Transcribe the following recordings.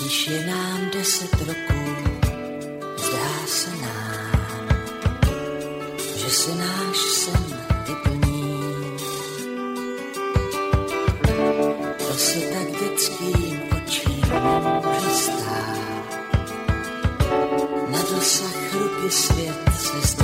Když je nám deset roků, zdá se nám, že se náš sen vyplní. To se tak dětským očím stát. Na dosah ruky svět se zdá.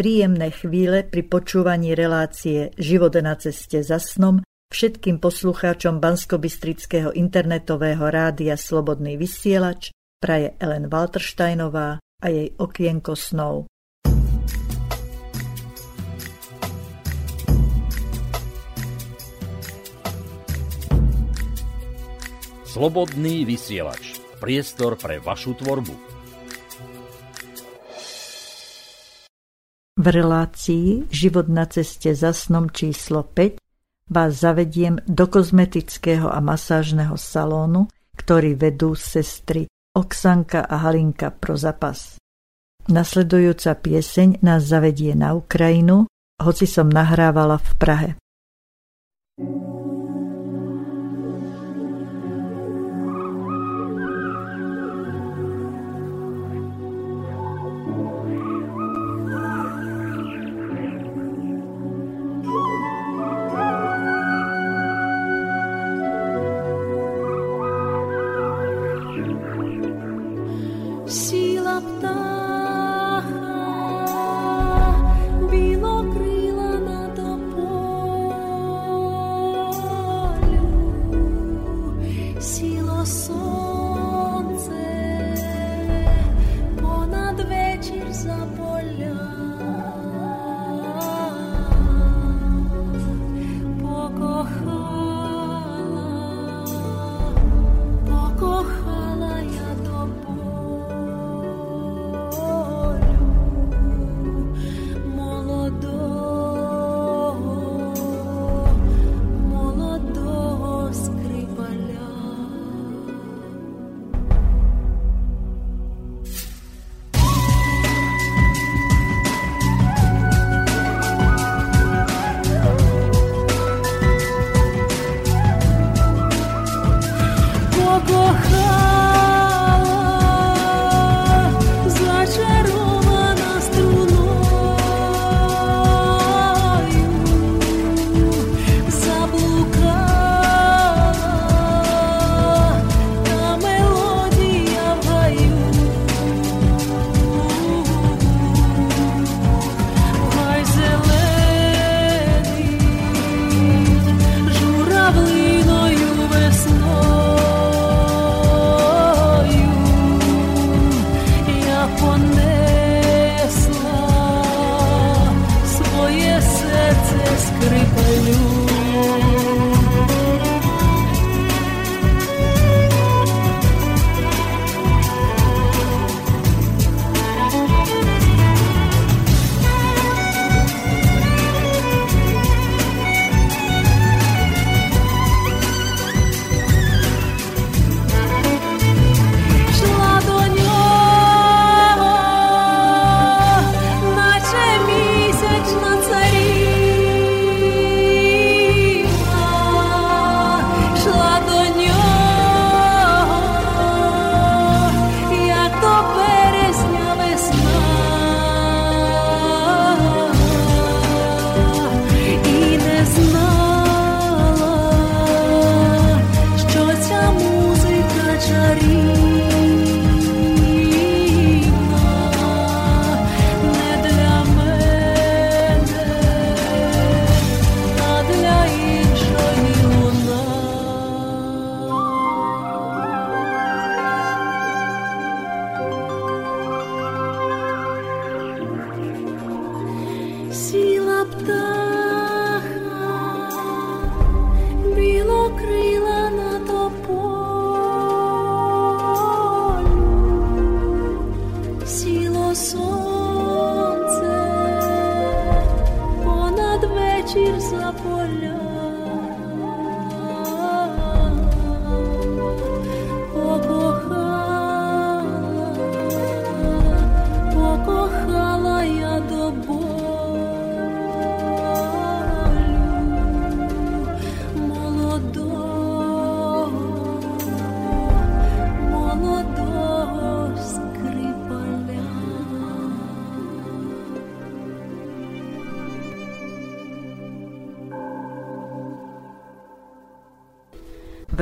Príjemné chvíle pri počúvaní relácie Život na ceste za snom všetkým poslucháčom Banskobystrického internetového rádia Slobodný vysielač praje Ellen Waltersteinová a jej okienko snov. Slobodný vysielač. Priestor pre vašu tvorbu. V relácii Život na cestě za snom číslo 5 vás zavediem do kozmetického a masážného salónu, ktorý vedú sestry Oksanka a Halinka pro zapas. Nasledujúca pieseň nás zavedie na Ukrajinu, hoci som nahrávala v Prahe. thank you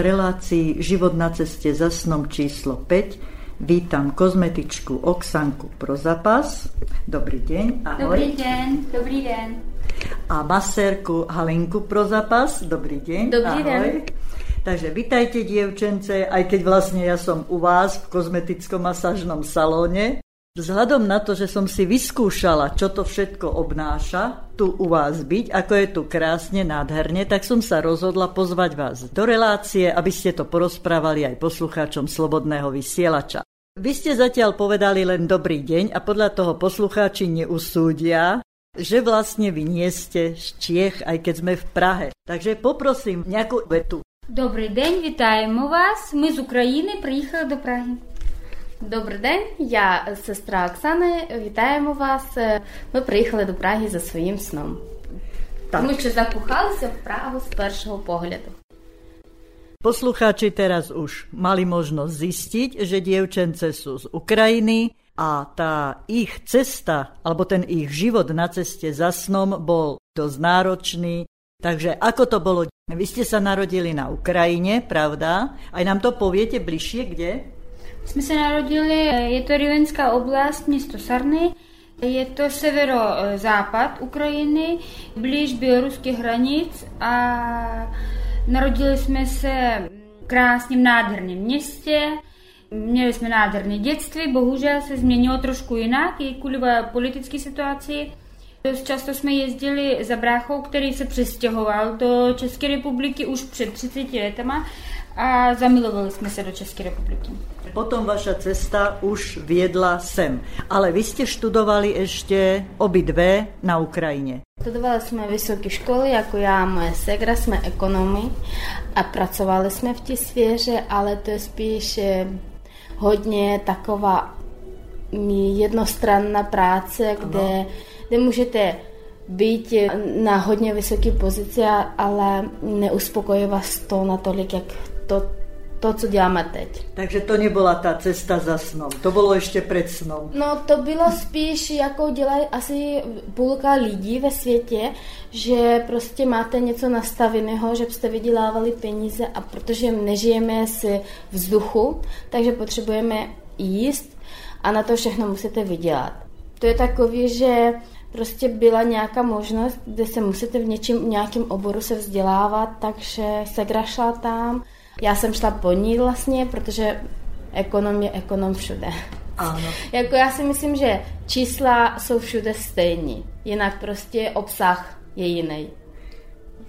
relácii Život na ceste za snom číslo 5 vítam kozmetičku Oksanku pro zapas. Dobrý deň, ahoj. Dobrý den, dobrý den. A masérku Halinku pro zapas. Dobrý deň, Dobrý ahoj. den. Takže vitajte, dievčence, aj keď vlastne ja som u vás v kozmetickom masážnom salóne. Vzhľadom na to, že som si vyskúšala, čo to všetko obnáša, tu u vás byť, ako je tu krásne, nádherne, tak som sa rozhodla pozvať vás do relácie, aby ste to porozprávali aj poslucháčom Slobodného vysielača. Vy ste zatiaľ povedali len dobrý deň a podľa toho poslucháči neusúdia, že vlastne vy nie ste z Čiech, aj keď sme v Prahe. Takže poprosím nejakú vetu. Добрий день, вітаємо вас. Ми з України приїхали до Праги. Добрий день, я сестра Оксани. Вітаємо вас. Ми приїхали до Праги за своїм сном. Tak. Тому що закохалися в Прагу з першого погляду. Poslucháči teraz už mali možnosť zistiť, že dievčence sú z Ukrajiny a tá ich cesta, alebo ten ich život na ceste za snom bol dosť náročný. Takže ako to bolo? Vy ste sa narodili na Ukrajine, pravda? Aj nám to poviete bližšie, kde? Jsme se narodili, je to Rivenská oblast, město Sarny. Je to severozápad Ukrajiny, blíž běloruských hranic a narodili jsme se v krásném, nádherném městě. Měli jsme nádherné dětství, bohužel se změnilo trošku jinak, i kvůli politické situaci. Dost často jsme jezdili za bráchou, který se přestěhoval do České republiky už před 30 letama a zamilovali jsme se do České republiky. Potom vaša cesta už viedla sem. Ale vy ste študovali ešte obidve na Ukrajine. Studovali jsme vysoké školy, jako já a moje segra, jsme ekonomy a pracovali jsme v té sféře, ale to je spíš eh, hodně taková mm, jednostranná práce, kde, kde můžete být na hodně vysoké pozici, a- ale neuspokojí vás to natolik, jak to, to, co děláme teď. Takže to nebola tá cesta za snom. To bolo ešte pred snom. No to bylo spíš jako dělají asi půlka lidí ve světě, že prostě máte něco nastaveného, že byste vydělávali peníze a protože nežijeme z vzduchu, takže potřebujeme jíst a na to všechno musíte vydělat. To je takový, že prostě byla nějaká možnost, kde se musíte v něčím, v nějakém oboru se vzdělávat, takže Segra šla tam. Já jsem šla po ní vlastně, protože ekonom je ekonom všude. Áno. Jako já si myslím, že čísla jsou všude stejní, jinak prostě obsah je jiný.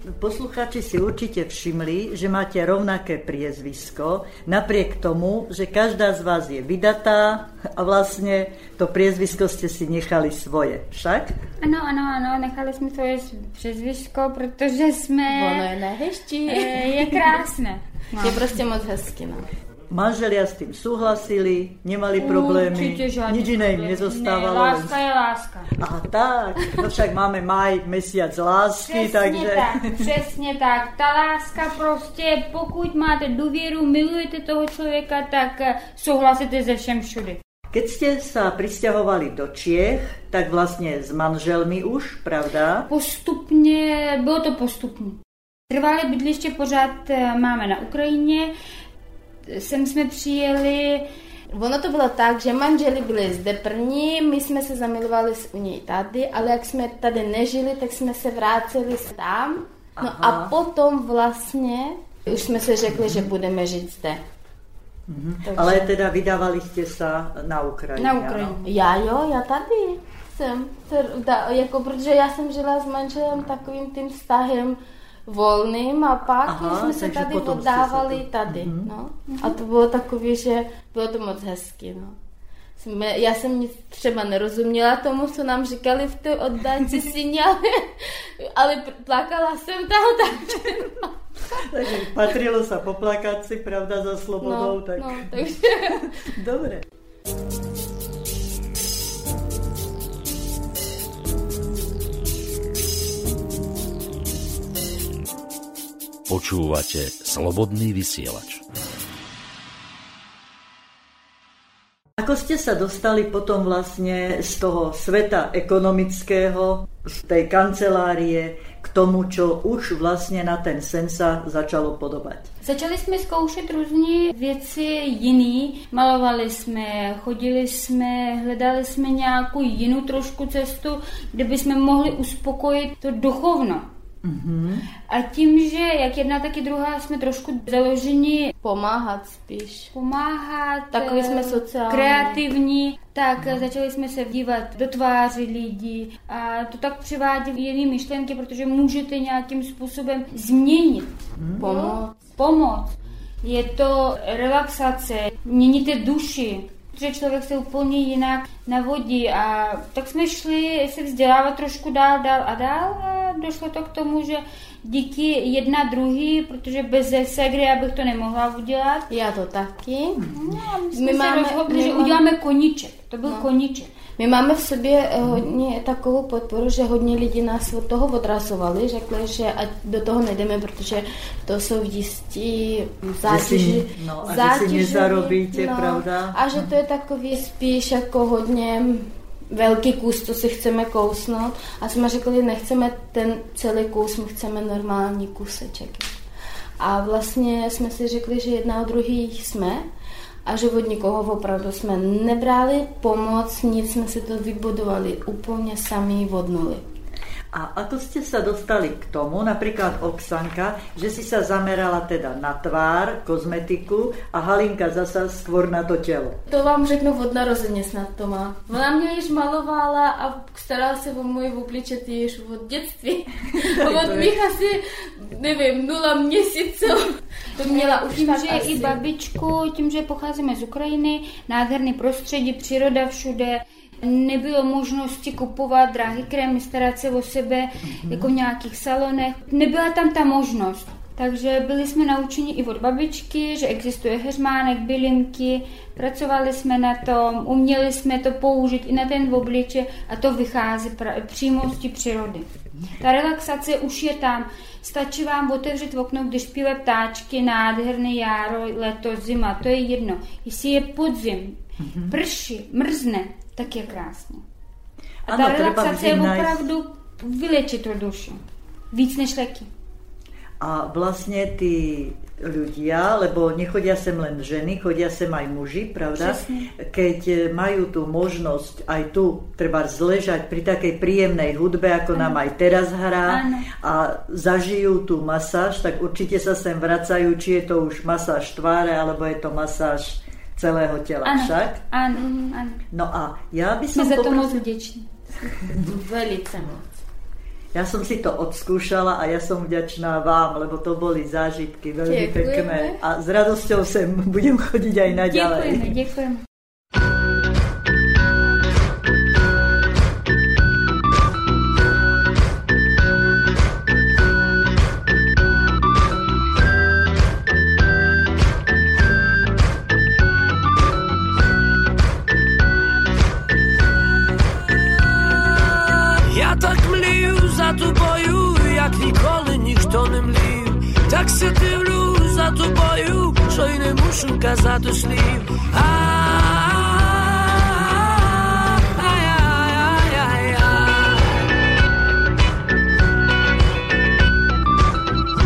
Poslucháči si určite všimli, že máte rovnaké priezvisko, napriek tomu, že každá z vás je vydatá a vlastne to priezvisko ste si nechali svoje. Však? Ano, ano, ano, nechali jsme svoje přezvisko, protože jsme... Ono je nejhezčí. Eh, Je krásné. No. Je prostě moc hezky, no. Manželia s tým súhlasili, nemali problémy, nič iné im nezostávalo. Ne, láska je láska. A tak, no však máme maj, mesiac lásky, Přesně takže... tak, přesně tak. Ta láska prostě, pokud máte důvěru, milujete toho člověka, tak eh, souhlasíte ze všem všudy. Keď ste sa prisťahovali do Čiech, tak vlastne s manželmi už, pravda? Postupně, bylo to postupně. Trvalé bydliště pořád eh, máme na Ukrajině. Sem jsme přijeli, Ono to bylo tak, že manželi byli zde první, my jsme se zamilovali s u něj tady, ale jak jsme tady nežili, tak jsme se vrátili tam. No Aha. a potom vlastně už jsme si řekli, že budeme žít zde. Takže- Ale teda vydávali ste sa na Ukrajine. na? Ukrajině. Já jo, já tady jsem. Jako, protože já jsem žila s manželem takovým tím vztahem volným a pak Aha, jsme se tady se oddávali tu- tady. Mhm. No. A to bylo takový, že bylo to moc hezky. No. jsme, já jsem nic třeba nerozuměla tomu, co nám říkali v té oddánci síně, ale, ale plakala jsem tam tak. Takže patrilo sa poplakať si, pravda, za slobodou. No, tak... no, takže... Dobre. Počúvate Slobodný vysielač. Ako ste sa dostali potom vlastne z toho sveta ekonomického, z tej kancelárie, k tomu, čo už vlastně na ten sen sa začalo podobať? Začali jsme zkoušet různé věci jiný. Malovali jsme, chodili jsme, hledali jsme nějakou jinou trošku cestu, kde bychom mohli uspokojit to duchovno. Mm-hmm. A tím, že jak jedna, tak i druhá jsme trošku založeni Pomáhat spíš. pomáhat, Takový eh, jsme sociální. kreativní, tak no. začali jsme se dívat do tváří lidí a to tak přivádí jiné myšlenky, protože můžete nějakým způsobem změnit. Pomoc. Pomoc. Je to relaxace, měníte duši, že člověk se úplně jinak navodí a tak jsme šli se vzdělávat trošku dál, dál a dál a došlo to k tomu, že díky jedna druhý, protože bez segry já bych to nemohla udělat, Já to taky. no, my jsme My se máme- rozhodli, my že máme- uděláme koníček. To byl No. koníček. My máme v sobě eh, hodně takovou podporu, že hodně lidí nás od toho odrazovali, řekli, že ať do toho nejdeme, protože to jsou jistí zátěži. no, a že si nezarobíte, pravda? A že to je takový spíš jako hodně velký kus, co si chceme kousnout. A jsme řekli, nechceme ten celý kus, my chceme normální kuseček. A vlastně jsme si řekli, že jedna od druhý jsme a že od nikoho opravdu jsme nebrali pomoc, nic jsme si to vybudovali úplně sami od nuly. A ako ste sa dostali k tomu, napríklad Oksanka, že si sa zamerala teda na tvár, kozmetiku a Halinka zasa skôr na to tělo. To vám řeknu od narozeně snad to má. Ona mě již malovala a starala se o můj obličet již od dětství. od mých asi, nevím, nula měsíců. To měla už Tím, tak že asi. i babičku, tím, že pocházíme z Ukrajiny, nádherný prostředí, příroda všude, nebylo možnosti kupovat drahý krémy, starat se o sebe jako v nějakých salonech. Nebyla tam ta možnost. Takže byli jsme naučeni i od babičky, že existuje heřmánek, bylinky, pracovali jsme na tom, uměli jsme to použít i na ten obliče a to vychází pra- přímo z té přírody. Ta relaxace už je tam. Stačí vám otevřít okno, když zpívají ptáčky, nádherný jaro, leto, zima, to je jedno. Jestli je podzim, prší, mrzne, tak je krásně. A Ano, ta relaxace je opravdu vylečit tu dušu. Víc než léky. A vlastne tí ľudia, lebo nechodia sem len ženy, chodia sem aj muži, pravda? Presne. Keď e, majú tú možnosť aj tu treba zležať pri takej príjemnej hudbe, ako nám aj teraz hrá Áno. a zažijú tú masáž, tak určite sa sem vracajú, či je to už masáž tváre, alebo je to masáž celého tela Ano, však. ano, ano. No a já by Jsme za to moc vděční. Velice moc. Ja som si to odskúšala a ja som vďačná vám, lebo to boli zážitky Ďakujeme. pekné. A s radosťou sem budem chodiť aj naďalej. Děkujeme, děkujeme. Так се дивлю за тобою, що й не мушу казати слів.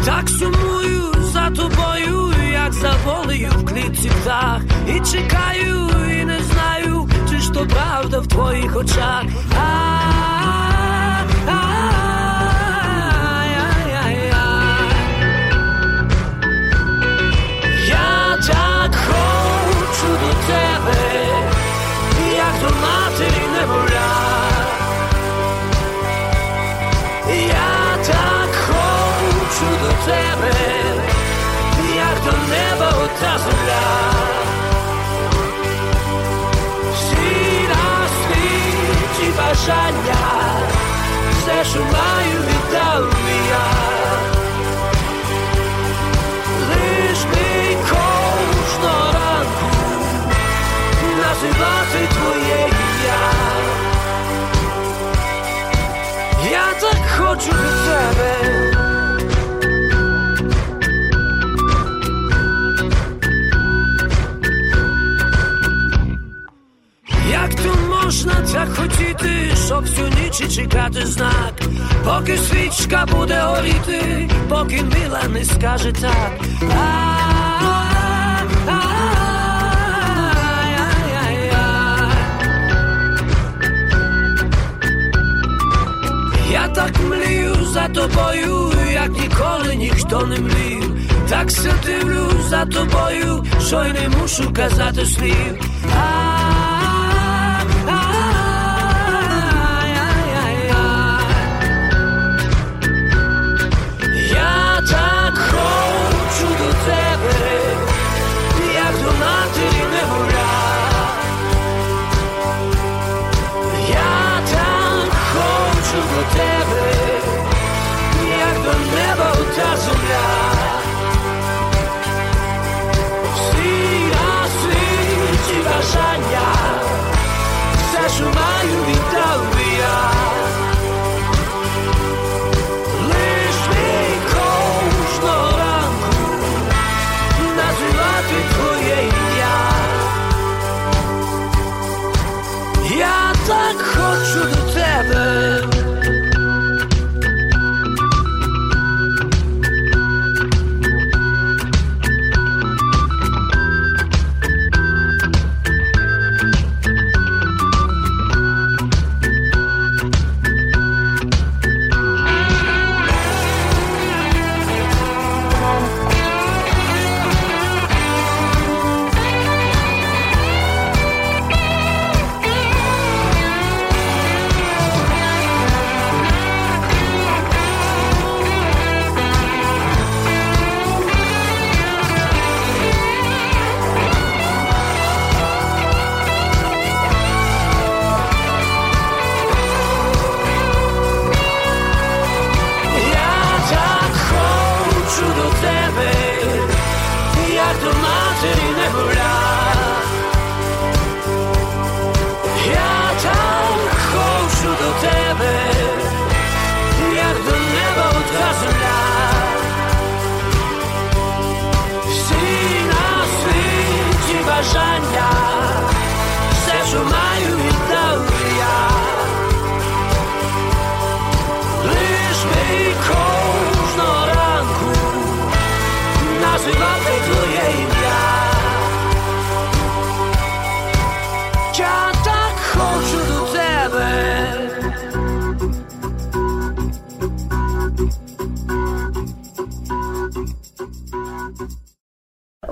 Так сумую за тобою, як за волею в клітці птах. І чекаю, і не знаю, чи ж то правда в твоїх очах. До неба ота земля. Всі бажання, все, що маю, віддав я. Лиш би кожного ранку називати твоє ім'я. Я так хочу до тебе. Хотіти, щоб всю ніч чекати знак, поки свічка буде горіти, поки мила не скаже так. Я так млію за тобою, як ніколи ніхто не млів. Так се дивлю за тобою, що й не мушу казати слів.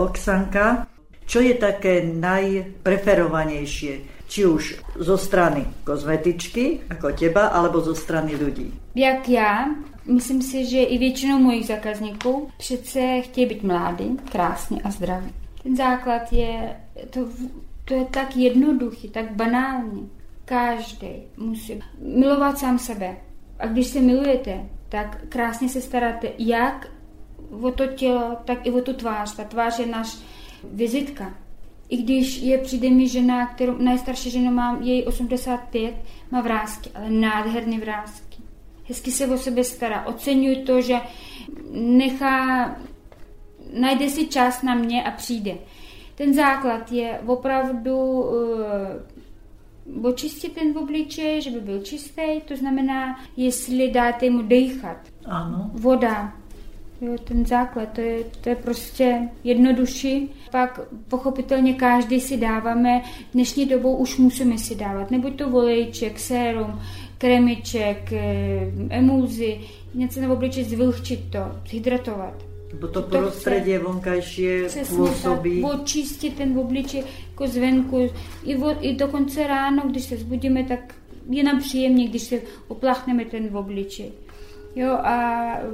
Oksanka, čo je také najpreferovanejšie? Či už zo strany kozmetičky, ako teba, alebo zo strany ľudí? Jak já, myslím si, že i většinou mojich zákazníků přece chtějí být mladí, krásní a zdraví. Ten základ je, to, to je tak jednoduchý, tak banální. Každý musí milovat sám sebe. A když se milujete, tak krásně se staráte jak o to tělo, tak i o tu tvář. Ta tvář je náš vizitka. I když je přijde mi žena, kterou nejstarší ženu mám, její 85, má vrázky, ale nádherné vrázky. Hezky se o sebe stará. Oceňuji to, že nechá, najde si čas na mě a přijde. Ten základ je opravdu uh, očistit ten obličej, že by byl čistý, to znamená, jestli dáte mu dechat. Áno. Voda, Jo, ten základ, to je, to je prostě jednodušší. Pak pochopitelně každý si dáváme, dnešní dobou už musíme si dávat, nebuď to volejček, sérum, kremiček, eh, emulzy, něco na obličej zvlhčit to, hydratovat. Lebo to vonkajšie Přesně pôsobí. tak, očistit ten obličej jako zvenku. I, vo, I dokonce ráno, když se zbudíme, tak je nám příjemně, když se opláchneme ten obličej. Jo, a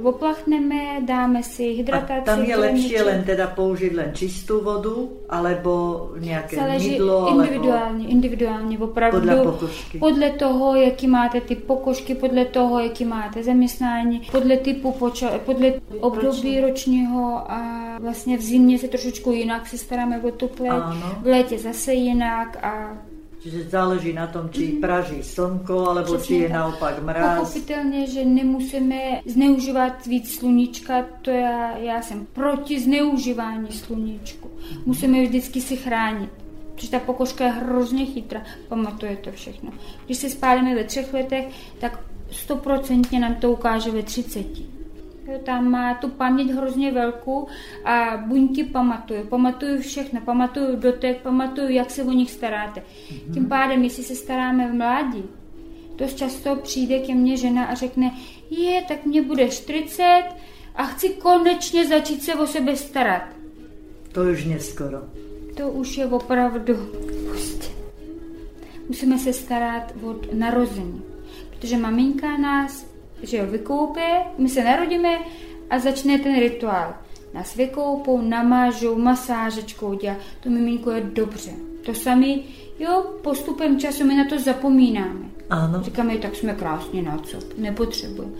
oplachneme, dáme si hydrataci. A tam je lepšie kremiček. len teda použiť len čistú vodu, alebo nejaké Záleží mydlo, individuálně, individuálně, opravdu. Podle pokožky. Podle toho, jaký máte ty pokožky, podle toho, jaký máte zaměstnání, podle typu, poča- podle období ročního a vlastně v zimě se trošičku jinak se staráme o tu pleť, v létě zase jinak a Čiže záleží na tom, či praží slnko, alebo Přesně či je tak. naopak mráz. Pochopitelně, že nemusíme zneužívat víc sluníčka, to já, já jsem proti zneužívání sluníčku. Musíme vždycky si chránit. Protože ta pokožka je hrozně chytrá, pamatuje to všechno. Když se spálíme ve třech letech, tak stoprocentně nám to ukáže ve třiceti. Tam má tu paměť hrozně velkou a buňky pamatuju. Pamatuju všechno, pamatuju dotek, pamatuju, jak se o nich staráte. Tím pádem, jestli se staráme v mládí, dost často přijde ke mně žena a řekne, je, tak mě bude 40 a chci konečně začít se o sebe starat. To už neskoro. To už je opravdu prostě. Musíme se starat od narození. Protože maminka nás, že jo, vykoupě, my se narodíme a začne ten rituál. Nás vykoupou, namážou, masážečkou dělá. To miminko je dobře. To sami, jo, postupem času my na to zapomínáme. Áno. Říkáme, tak jsme krásně na co, nepotřebujeme.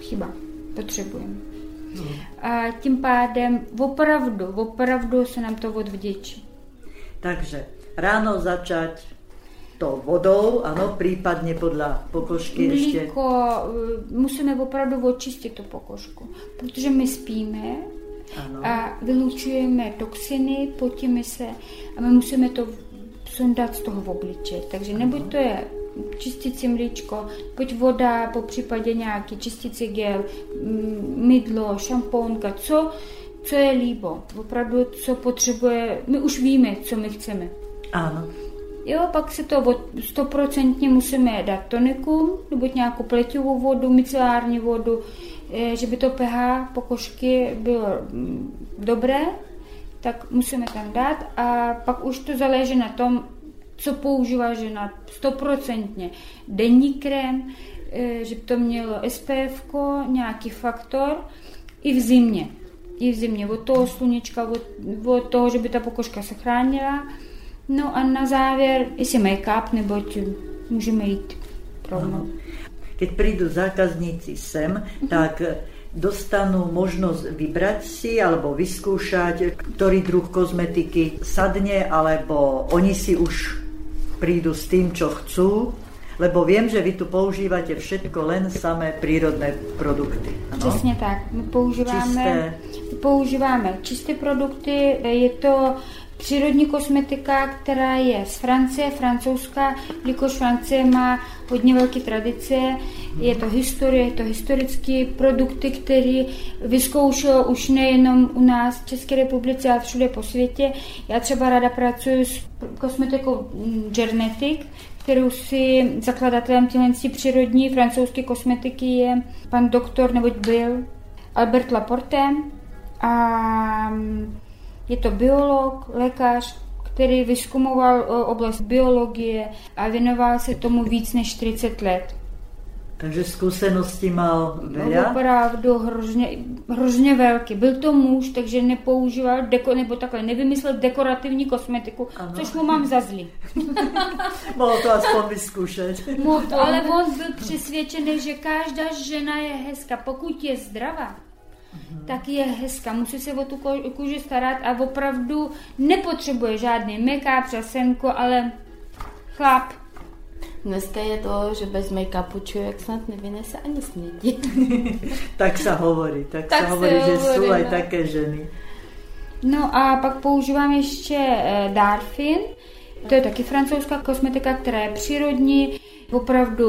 Chyba, potřebujeme. A tím pádem opravdu, opravdu se nám to odvděčí. Takže ráno začať tou vodou, ano, prípadne podľa pokožky. Mlíko, eh, musíme opravdu očistit tu pokožku, protože my spíme Ano. a vylučujeme toxiny, potíme se a my musíme to sundat z toho obliče. Takže nebuď to je čistící mlíčko, buď voda, po případě nějaký čistící gel, mm, mydlo, šampónka, co, co je líbo. Opravdu, co potřebuje, my už víme, co my chceme. Áno. Jo, pak se to od- stoprocentně musíme dát tonikum, nebo nějakou pleťovou vodu, micelární vodu, eh, že by to pH pokožky bylo mm, dobré, tak musíme tam dát a pak už to záleží na tom, co používá žena stoprocentně. Denní krém, eh, že by to mělo SPF, nějaký faktor i v zimě. I v zimě, od toho sluníčka, od, od toho, že by ta pokožka se chránila. No a na závěr, jestli make-up, neboť můžeme jít rovnou. Keď prídu zákazníci sem, tak dostanú možnosť vybrať si alebo vyskúšať, ktorý druh kozmetiky sadne, alebo oni si už prídu s tým, čo chcú, lebo viem, že vy tu používate všetko len samé prírodné produkty. Ano? Přesně tak. My používáme Čisté. používáme čisté produkty. Je to přírodní kosmetika, která je z Francie, francouzská, jelikož Francie má hodně velké tradice. Je to historie, je to historické produkty, které vyzkoušelo už nejenom u nás v České republice, ale všude po světě. Já třeba ráda pracuji s kosmetikou Gernetic, kterou si zakladatelem těchto přírodní francouzské kosmetiky je pan doktor, neboť byl Albert Laporte a je to biolog, lékař, který vyskumoval o, oblast biologie a věnoval se tomu víc než 40 let. Takže skúsenosti mal No, veľa. Opravdu hrozně, hrozně velký. Byl to muž, takže nepoužíval deko, nebo takhle, nevymyslel dekorativní kosmetiku, Ano. což mu mám za zlý. Mohol to aspoň to, ale on byl přesvědčený, že každá žena je hezká, pokud je zdravá. Tak je hezká, musí se o tu kůži starat a opravdu nepotřebuje žádný make-up, přesenko, ale chlap. Dneska je to, že bez make-upu člověk snad nevynese ani snídí. Tak sa hovorí. Tak, Tak sa hovorí, že hovorí, aj no. také ženy. No a pak používám ještě eh, Darfin, to je taky francouzská kosmetika, která je přírodní, opravdu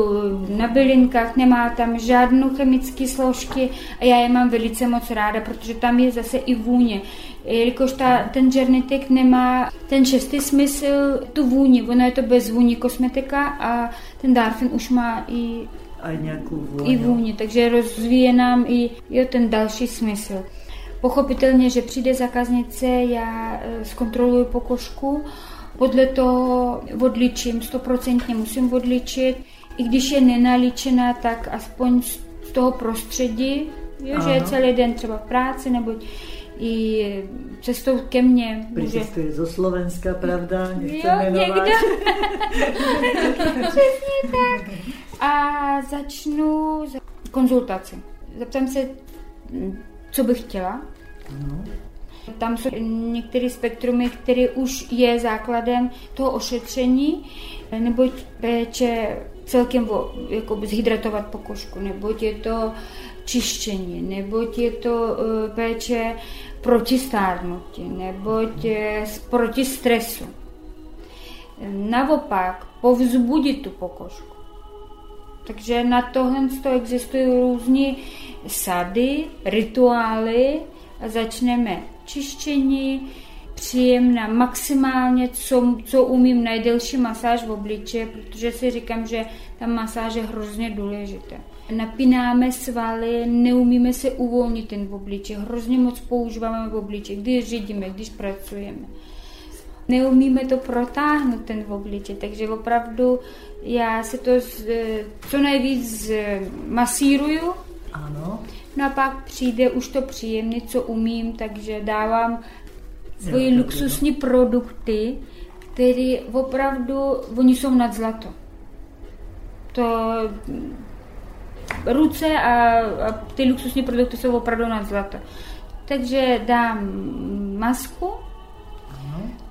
na bylinkách, nemá tam žádnou chemické složky a já je mám velice moc ráda, protože tam je zase i vůně. Jelikož ta, ten Gernetic nemá ten šestý smysl, tu vůni, ono je to bez vůni kosmetika a ten Darfin už má i Aj nejakú vôňu. i vůni, takže rozvíje nám i jo, ten další smysl. Pochopitelně, že přijde zákaznice, já eh, zkontroluji pokožku, podle toho odličím, stoprocentně musím odličit, i když je nenaličená, tak aspoň toho prostředí, jo, že je Ano. celý den třeba v práci nebo i cestou ke mně. může- Pricestuje zo Slovenska, pravda? Jo, někdo. Přesně tak. A začnu za konzultaci. Zeptám se, co bych chtěla. Tam jsou některé spektrumy, které už je základem toho ošetření, neboť péče celkem jako zhydratovat pokožku, neboť je to čištění, neboť je to eh, péče proti stárnutí, je proti stresu. Naopak, povzbudit tu pokožku. Takže na tohle to existují různé sady, rituály začneme čištění, příjemná, maximálně, co, co umím, nejdelší masáž v obličeji, protože si říkám, že ta masáž je hrozně důležitá. Napínáme svaly, neumíme se uvolnit ten v obličeji, hrozně moc používáme v obličeji, když řídíme, když pracujeme neumíme to protáhnout ten v obličej, takže opravdu já se to z, co nejvíc eh, masíruju, Áno. no a pak přijde už to příjemné, co umím, takže dávám svoje Jo, dobře, luxusní produkty, které opravdu, oni jsou nad zlato. To ruce a, a ty luxusní produkty jsou opravdu nad zlato. Takže dám masku,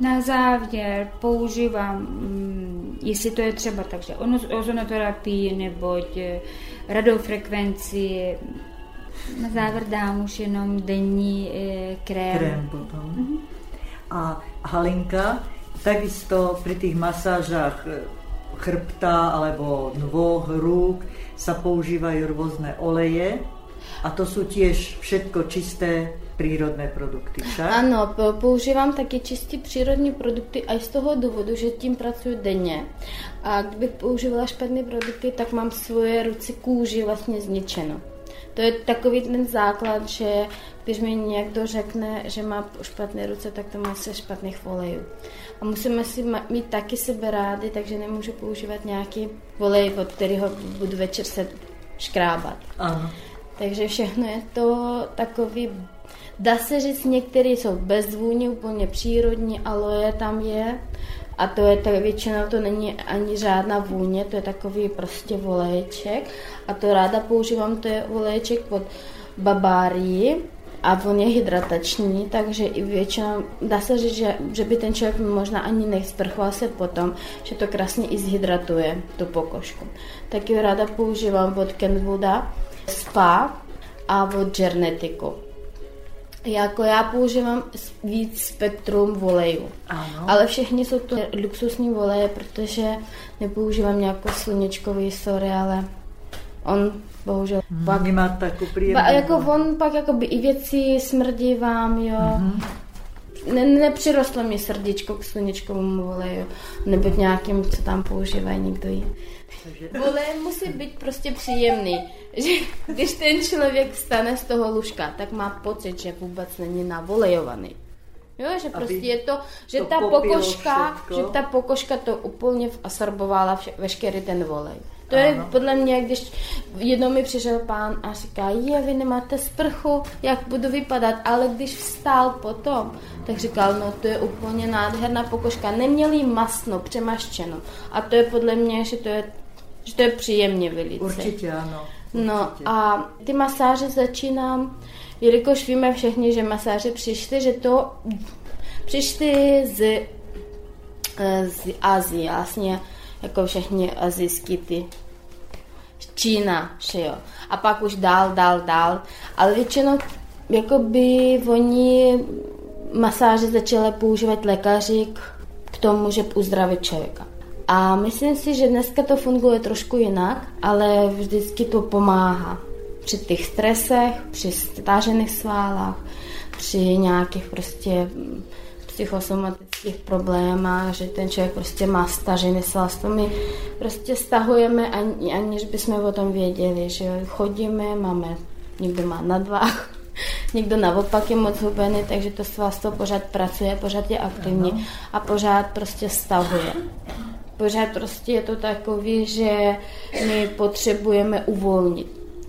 na závěr používám, mm, jestli to je třeba, takže ono- ozonoterapii nebo eh, radiofrekvenci. Na závěr dám už jenom denní eh, krém. Krém potom. A Halinka, takisto pri tých masážach e, chrbta alebo nôh, rúk sa používajú rôzne oleje a to sú tiež všetko čisté prírodné produkty, však? Ano, po- používám taky čistě přírodní produkty a z toho důvodu, že tím pracuji denně. A kdybych používala špatné produkty, tak mám svoje ruce kůži vlastně zničeno. To je takový ten základ, že když mi někdo řekne, že má špatné ruce, tak to má se špatných olejů. A musíme si mít taky sebe rádi, takže nemůžu používat nějaký olej, od kterého budu večer se škrábat. Áno. Takže všechno je to takový, dá se říct, některé jsou bez vůně, úplně přírodní, aloe tam je. A to je tak většinou to není ani žádná vůně, to je takový prostě volejček. A to ráda používám, to je volejček od babárii a on je hydratační, takže i většinou dá se říct, že, že by ten člověk možná ani nesprchoval se potom, že to krásně i zhydratuje tu pokožku. Taky ráda používám od Kenwooda Spa a od Gernetiku. Jako já používám víc spektrum volejů. Ale všechny jsou to luxusní voleje, protože nepoužívám nějakou slunečkový sory, ale on bohužel pak Nemá takú príjemnú... Ba, jako on pak jakoby i věci smrdí vám, jo. Mm-hmm. Ne, nepřirostlo mi srdíčko k slunečkovému voleju, nebo k nějakým, co tam používají někdo jiný. Volej musí být prostě příjemný. Že když ten člověk vstane z toho lůžka, tak má pocit, že vůbec není navolejovaný. Jo, že prostě je to, že to ta pokožka, všetko. že ta pokožka to úplně asorbovala vše, veškerý ten volej. To je Ano. podle mě, když jednou mi přišel pán a říká, je, vy nemáte sprchu, jak budu vypadat, ale když vstál potom, tak říkal, no to je úplně nádherná pokožka, neměl jí masno, přemaščeno. A to je podle mě, že to je, že to je příjemně velice. Určite áno. No Určite. a ty masáže začínám, jelikož víme všichni, že masáže přišly, že to přišly z, eh, z Azie, vlastně jako všechny azijský ty Čína, že jo. A pak už dál, dál, dál. Ale většinou jakoby oni masáže začali používat lékaři k, k tomu, že uzdravit člověka. A myslím si, že dneska to funguje trošku jinak, ale vždycky to pomáhá. Při těch stresech, při stážených sválách, při nějakých prostě mm, psychosomatických problémech, že ten člověk prostě má stažený sval. To my prostě stahujeme, ani, aniž bychom o tom věděli, že chodíme, máme, někdo má nadvah, někdo naopak je moc hubený, takže to svalstvo pořád pracuje, pořád je aktivní a pořád prostě stahuje. Pořád prostě je to takový, že my potřebujeme uvolnit.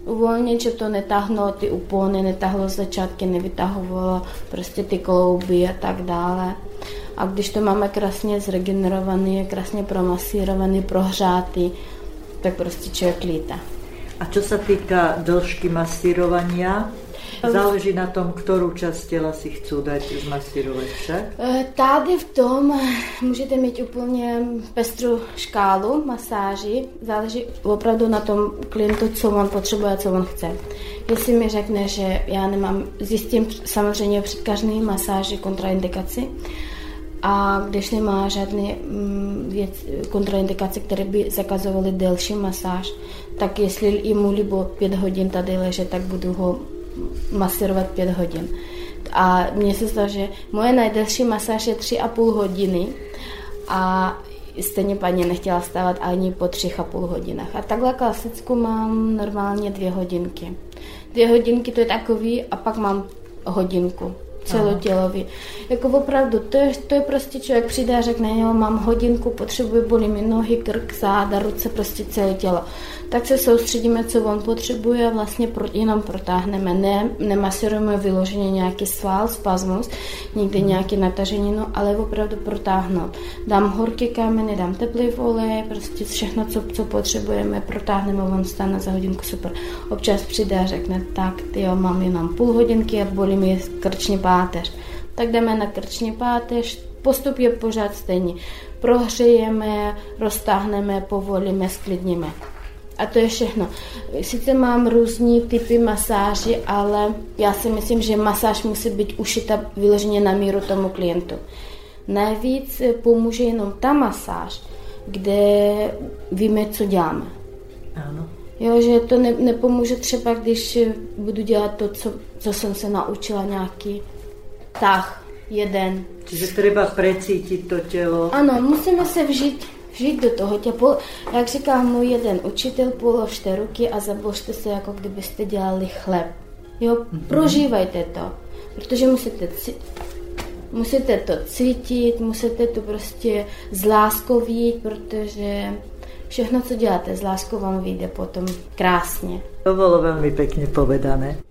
uvolnit, že to netáhlo ty úpony, netáhlo začátky, nevytahovalo prostě ty klouby a tak dále. A když to máme krásně zregenerovaný, krásně promasírovaný, prohřátý, tak prostě člověk lítá. A čo sa týka dĺžky masírovania, záleží na tom, ktorú časť tela si chcú dať zmasírovať však? Eh, Tady v tom můžete mít úplně pestrou škálu masáží. Záleží opravdu na tom klientu, co on potřebuje a co on chce. Jestli mi řekne, že já nemám, zjistím samozřejmě před každý masáži kontraindikaci, a když nemá žádné mm, věc, kontraindikace, které by zakazovaly delší masáž, tak jestli jemu líbo pět hodin tady leže, tak budu ho masírovat pět hodin. A mně se zdá, že moje nejdelší masáž je tři a půl hodiny a stejně paní nechtěla stávat ani po třech a půl hodinách. A takhle klasickou mám normálně dvě hodinky. Dvě hodinky to je takový a pak mám hodinku celotělový. Jako opravdu, to je, to je prostě člověk přijde a řekne, jo, mám hodinku, potřebuji, bolí mi nohy, krk, záda, ruce, prostě celé tělo. Tak se soustředíme, co on potřebuje a vlastně pro, jenom protáhneme. Ne, nemasírujeme vyloženě nějaký sval, spasmus, nikdy nějaké natažení, no, ale opravdu protáhnout. Dám horký kameny, dám teplý olej, prostě všechno, co, co potřebujeme, protáhneme, on stane za hodinku, super. Občas přijde a řekne, tak, jo, mám jenom půl hodinky a bolí mi krční páteř. Tak jdeme na krční páteř, postup je pořád stejný. Prohřejeme, roztáhneme, povolíme, sklidníme. A to je všechno. Sice mám různý typy masáži, ale já si myslím, že masáž musí být ušita vyloženě na míru tomu klientu. Nejvíc pomůže jenom ta masáž, kde víme, co děláme. Áno. Jo, že to ne, nepomůže třeba, když budu dělat to, co, co jsem se naučila, nějaký tah, jeden. Čiže treba precítiť to telo. Ano, musíme se vžít, vžít do toho. Tě pol, jak říkal můj jeden učitel, položte ruky a zabložte se, jako kdybyste dělali chleb. Jo, mm-hmm. prožívajte to, protože musíte, musíte to cítit, musíte to prostě s láskou vidět, protože všechno, co děláte s láskou, vám vyjde potom krásně. To bolo veľmi pekne povedané.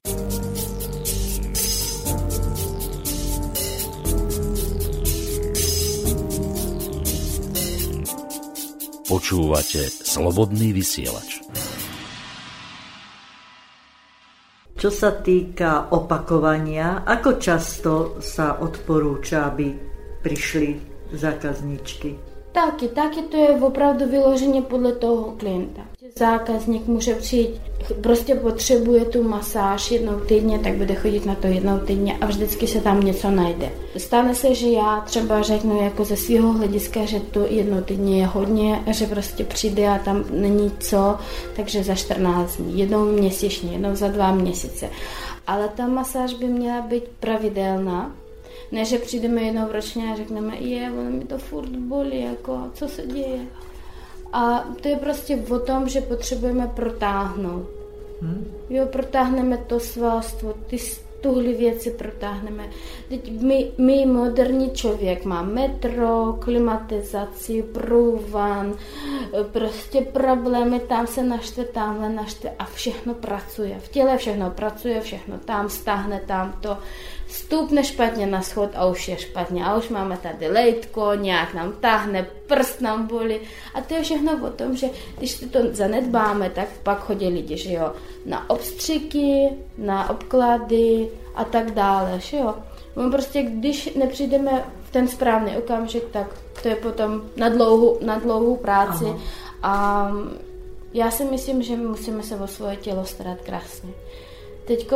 Počúvate Slobodný vysielač. Čo sa týka opakovania, ako často sa odporúča, aby prišli zákazničky? Taky, taky to je opravdu vyloženě podle toho klienta. Zákazník může přijít, prostě potřebuje tu masáž jednou týdně, tak bude chodit na to jednou týdně a vždycky se tam něco najde. Stane se, že já třeba řeknu jako ze svého hlediska, že to jednou týdně je hodně, že prostě přijde a tam není co, takže za 14 dní, jednou měsíčně, jednou za dva měsíce. Ale ta masáž by měla být pravidelná, ne, že přijdeme jednou ročně a řekneme, je, ono mi to furt bolí, jako, co se děje. A to je prostě o tom, že potřebujeme protáhnout. Hmm. Jo, protáhneme to svalstvo, ty tuhle věci protáhneme. Teď my, my moderní člověk má metro, klimatizaci, průvan, prostě problémy, tam se naštve, tamhle naštve a všechno pracuje. V těle všechno pracuje, všechno tam stáhne, tam to stupne špatně na schod a už je špatně. A už máme tady lejtko, nějak nám tahne, prst nám bolí. A to je všechno o tom, že když si to zanedbáme, tak pak chodí lidi, že jo, na obstřiky, na obklady a tak dále, že jo. My prostě, když nepřijdeme v ten správný okamžik, tak to je potom na dlouhou, na dlouhou práci. Aha. A já si myslím, že musíme se o svoje tělo starat krásně. Teď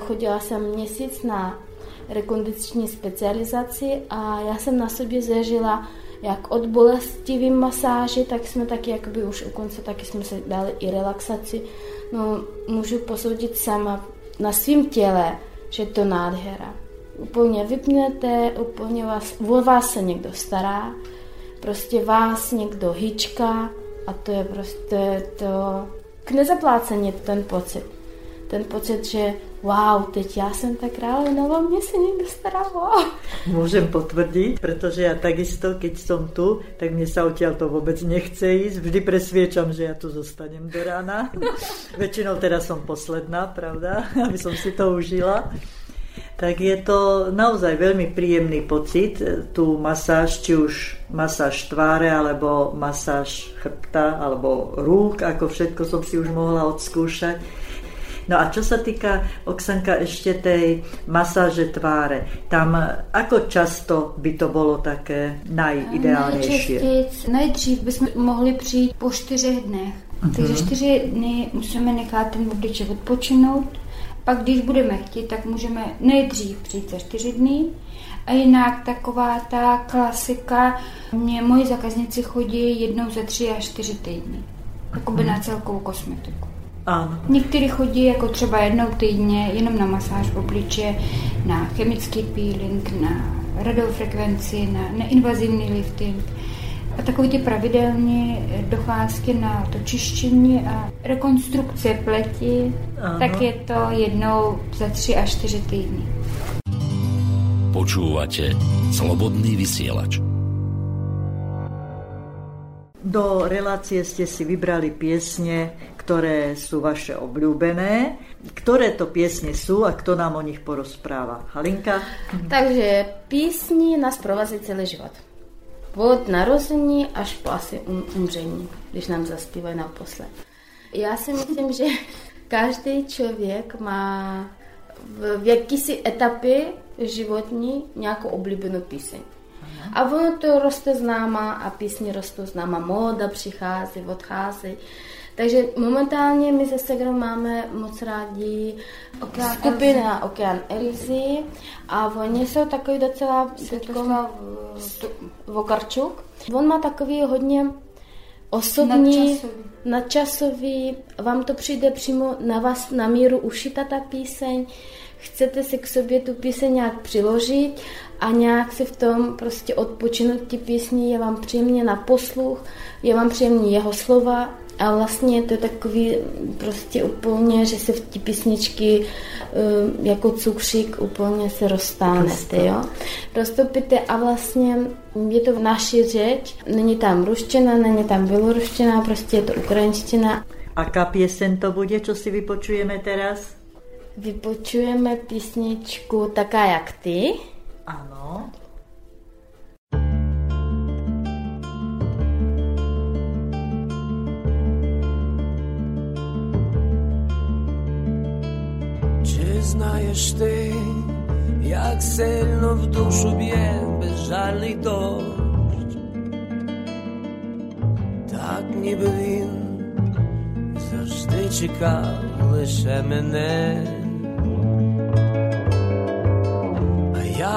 chodila jsem měsíc na rekondiční specializaci a já jsem na sobě zažila jak od bolestivý masáži, tak jsme taky jakoby už u konce taky jsme se dali i relaxaci. No, můžu posoudit sama na svém těle, že to nádhera. Úplně vypnete, úplně vás, o vás se někdo stará, prostě vás někdo hýčka a to je prostě to k nezaplácení ten pocit. Ten pocit, že wow, teď já jsem ta kráľovna, o mě se někdo starával. Môžem potvrdiť, pretože ja takisto, keď som tu, tak mne sa odtiaľ to vôbec nechce ísť. Vždy presviečam, že ja tu zostanem do rána. Väčšinou teraz som posledná, pravda, aby som si to užila. Tak je to naozaj veľmi príjemný pocit, tú masáž, či už masáž tváre, alebo masáž chrbta, alebo rúk, ako všetko som si už mohla odskúšať. No a čo sa týka, Oksanka, ešte tej masáže tváre, tam ako často by to bolo také najideálnější? Nejčastěji, nejdřív bychom mohli přijít po čtyřech dnech. Takže čtyři dny musíme nechat ten obličej odpočinout. Pak, když budeme chtít, tak můžeme nejdřív přijít za čtyři dny. A jinak taková ta klasika, mě moji zákazníci chodí jednou za tři až čtyři týdny. Jakoby na celkovou kosmetiku. Áno. Někteří chodí jako třeba jednou týdně jenom na masáž v obliče, na chemický peeling, na radiofrekvenci, na neinvazivní lifting. A takový ty pravidelné docházky na to čištění a rekonstrukce pleti, Aha. tak je to jednou za tři až čtyři týdny. Počúvate Slobodný vysielač. Do relácie ste si vybrali piesne, ktoré sú vaše obľúbené. Ktoré to piesne sú a kto nám o nich porozpráva? Halinka? Takže písni nás provazí celý život. Od narození až po asi um, umření, když nám zaspívají naposled. Já si myslím, že každý člověk má v, jakýsi etapě životní nějakou oblíbenou píseň. A ono to roste známa a písně rostou známa, móda přichází, odchází. Takže momentálně my ze Segrou máme moc rádi Okeán skupina. Okean Elzy a oni jsou takový docela Světoslav Vokarčuk. On má takový hodně osobní, Nadčasový. nadčasový, vám to přijde přímo na vás na míru ušita ta píseň, chcete si k sobě tu píseň nějak přiložit a nějak si v tom prostě odpočinout ty písni, je vám příjemně na posluch, je vám příjemně jeho slova a vlastně to je takový prostě úplně, že se v ty písničky eh, jako cukřík úplně se roztánete, jo. Roztopíte a vlastně je to v naší řeč, není tam ruština, není tam běloruština, prostě je to ukrajinština. Aká piesen to bude, čo si vypočujeme teraz? Vypočujeme písničku Taká jak ty. Áno. Чи знаєш ти, як сильно в душу б'є безжальний дощ? Так ніби він завжди чекав лише мене.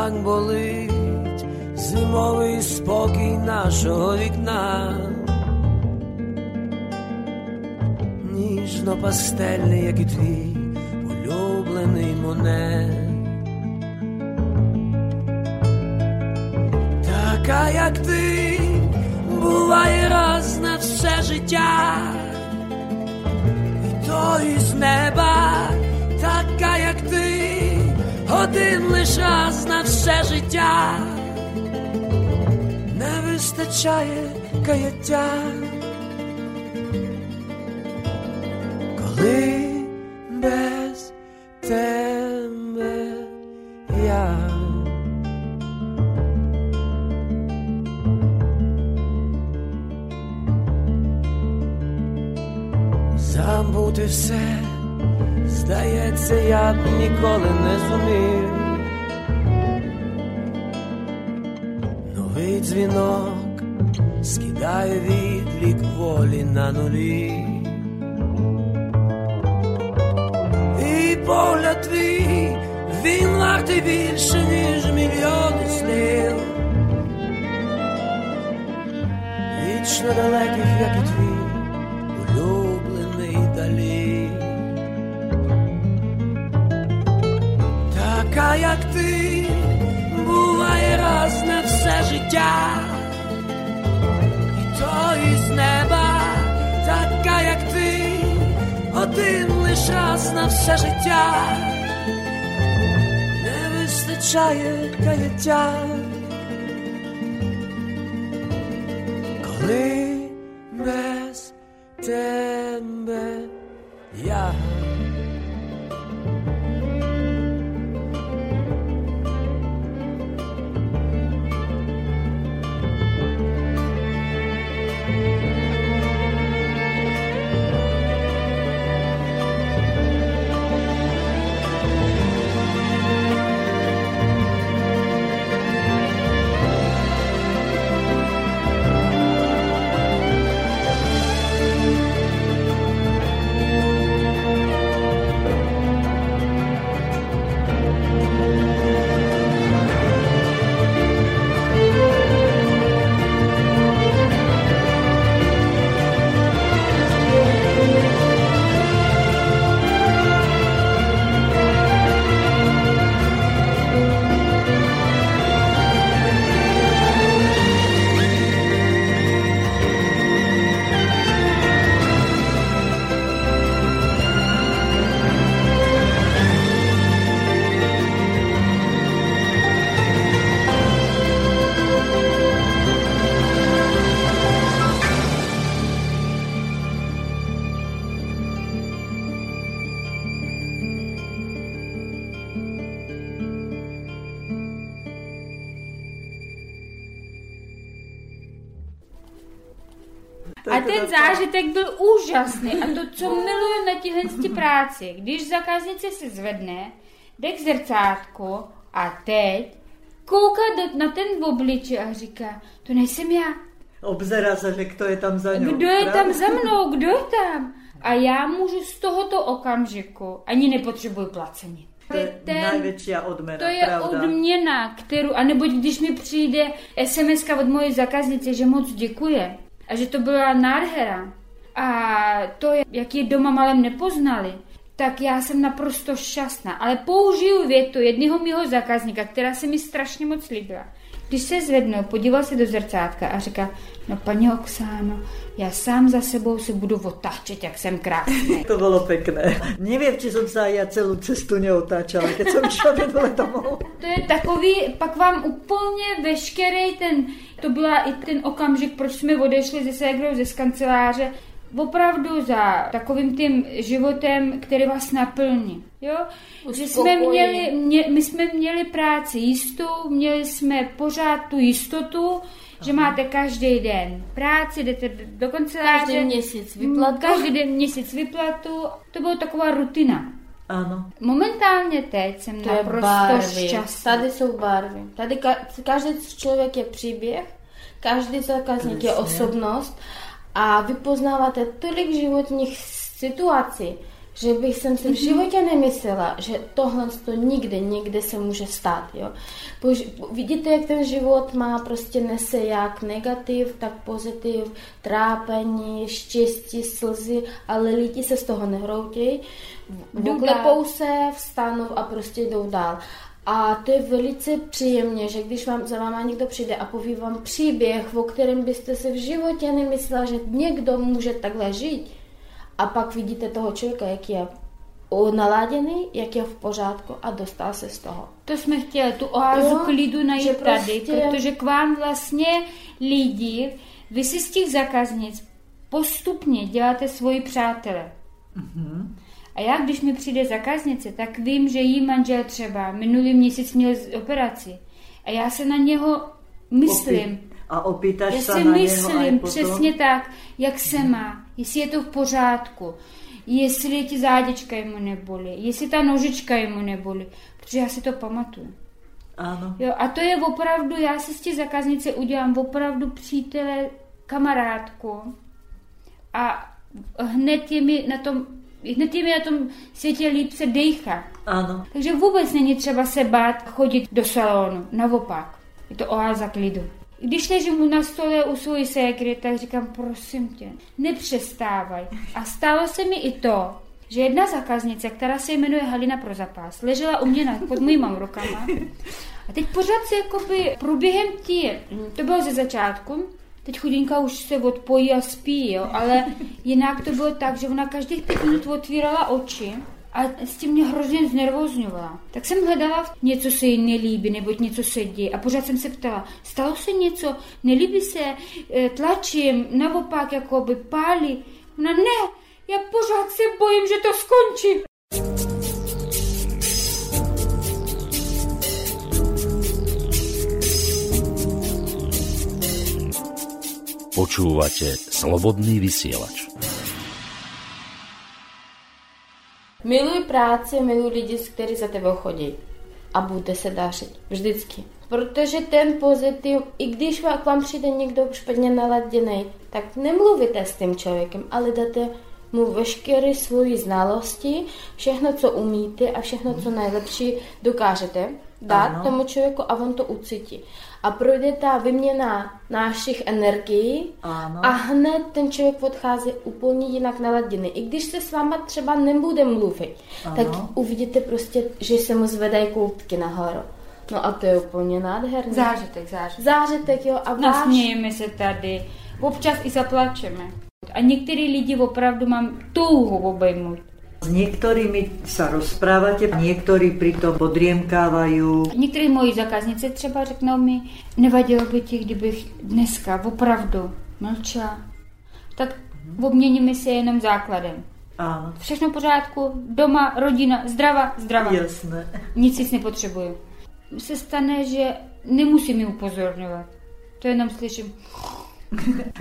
Як болить зимовий спокій нашого вікна. Ніжно пастельний, як і твій улюблений моне. Така, як ти, буває раз на все життя, і то із неба, така, як ти, один лиш раз на все життя, не вистачає каяття. коли без тебе я. Забути все, здається, я б ніколи скидає відлік волі на нулі. І погляд твій, він вартий більше, ніж мільйони слів. Вічно далеких, як і твій улюблений далі. Така, як ти, буває раз на все життя. І з неба, така, як ти, один лиш раз на все життя, не вистачає каяття, коли без тебе я. Zážitek byl úžasný. A to, co miluju na těchto práci, když zákaznice se zvedne, jde k zrcátku a teď kouká do, na ten obličej a říká, to nejsem já. Obzerá se, že kdo je tam za ňou. Kdo je pravda? tam za mnou? Kdo je tam? A já můžu z tohoto okamžiku, ani nepotřebuji placení. To je největší odměna, to je pravda. odměna, kterou, anebo když mi přijde sms od moje zákaznice, že moc děkuje a že to byla nádhera a to, jak je doma malem nepoznali, tak já jsem naprosto šťastná. Ale použiju větu jednoho mého zákazníka, která se mi strašně moc líbila. Když se zvednul, podíval se do zrcátka a říká, no paní Oksáno, já sám za sebou se budu otáčet, jak jsem krásný. To bylo pekné. Nevím, či jsem se já celou cestu neotáčala, keď jsem šla minule domů. To je takový, pak vám úplně veškerý ten, to byla i ten okamžik, proč jsme odešli ze ségrou ze kanceláře, opravdu za takovým tím životem, který vás naplní. Jo? Že jsme měli, mě, my jsme měli práci jistou, měli jsme pořád tu jistotu, že máte každý den práci, jdete do kanceláře. Každý měsíc vyplatu. Každý den měsíc vyplatu. To byla taková rutina. Ano. Momentálně teď jsem To naprosto barvy. šťastná. Tady jsou barvy. Tady ka- každý člověk je příběh, každý zákazník je osobnost a vy poznáváte tolik životních situací, že bych jsem si v životě nemyslela, že tohle to nikdy, nikdy se může stát. Jo? Bož, vidíte, jak ten život má prostě nese jak negativ, tak pozitiv, trápení, štěstí, slzy, ale lidi se z toho nehroutějí, Jdou voklepou se, vstanou a prostě jdou dál. A to je velice příjemně, že když vám, za váma někdo přijde a poví vám příběh, o kterém byste se v životě nemyslela, že někdo může takhle žít, a pak vidíte toho člověka, jak je naladěný, jak je v pořádku a dostal se z toho. To jsme chtěli, tu oázu Jo, klidu najít že tady, prostě- protože k vám vlastně lidi, vy si z těch zákaznic postupně děláte svoji přátele. A já, když mi přijde zákaznice, tak vím, že jí manžel třeba minulý měsíc měl operaci. A já se na něho myslím. A opýtaš Já se si na něho myslím potom? přesně tak, jak se má, jestli je to v pořádku, jestli ti zádička jemu nebolí, jestli ta nožička jemu nebolí, protože já si to pamatuju. Ano. Jo, a to je opravdu, já si z těch zákaznice udělám opravdu přítele, kamarádku a hned je mi na tom, hned je mi na tom světě líp se dejcha. Ano. Takže vůbec není třeba se bát chodit do salonu, naopak. Je to oáza klidu. Když ležím na stole u svojí ségry, tak říkám, prosím tě, nepřestávaj. A stalo se mi i to, že jedna zákaznice, která se jmenuje Halina pro zapás, ležela u mě na, pod mýma rukama a teď pořád se jakoby průběhem tí, to bylo ze začátku, Teď chudinka už se odpojí a spí, jo, ale jinak to bylo tak, že ona každých pět minut otvírala oči a s tím mě hrozně znervozňovala. Tak jsem hledala, něco se jí nelíbí, nebo něco se děje. A pořád jsem se ptala, stalo se něco, nelíbí se, eh, tlačím, naopak, jako by pálí. Ona ne, já pořád se bojím, že to skončí. Počúvate Slobodný vysielač. Miluj práci, miluj lidi, kteří za tebou chodí. A bude se dařit. Vždycky. Protože ten pozitiv, i když k vám přijde někdo špatně naladěný, tak nemluvíte s tím člověkem, ale dáte mu veškeré svoje znalosti, všechno, co umíte a všechno, co nejlepší dokážete dát ano. tomu člověku a on to ucítí. A projde ta vyměna našich energií ano. a hned ten člověk odchází úplně jinak naladěný. I když se s váma třeba nebude mluvit, ano. tak uvidíte prostě, že se mu zvedají koutky nahoru. No a to je úplně nádherné. Zážitek, zážitek. Zážitek, jo. A váš... Nasmějeme se tady, občas i zaplačeme. A některý lidi opravdu mám touhu obejmout. S niektorými sa rozprávate, niektorí pritom podriemkávajú. Některé moji zákaznice třeba řeknou mi, nevadilo by ti, kdybych dneska opravdu mlčela. Tak obměníme se jenom základem. Áno, Všechno v pořádku, doma, rodina, zdrava, zdrava. jasné. Nic víc nepotřebuju. Se stane, že nemusím ji upozorňovat. To jenom slyším.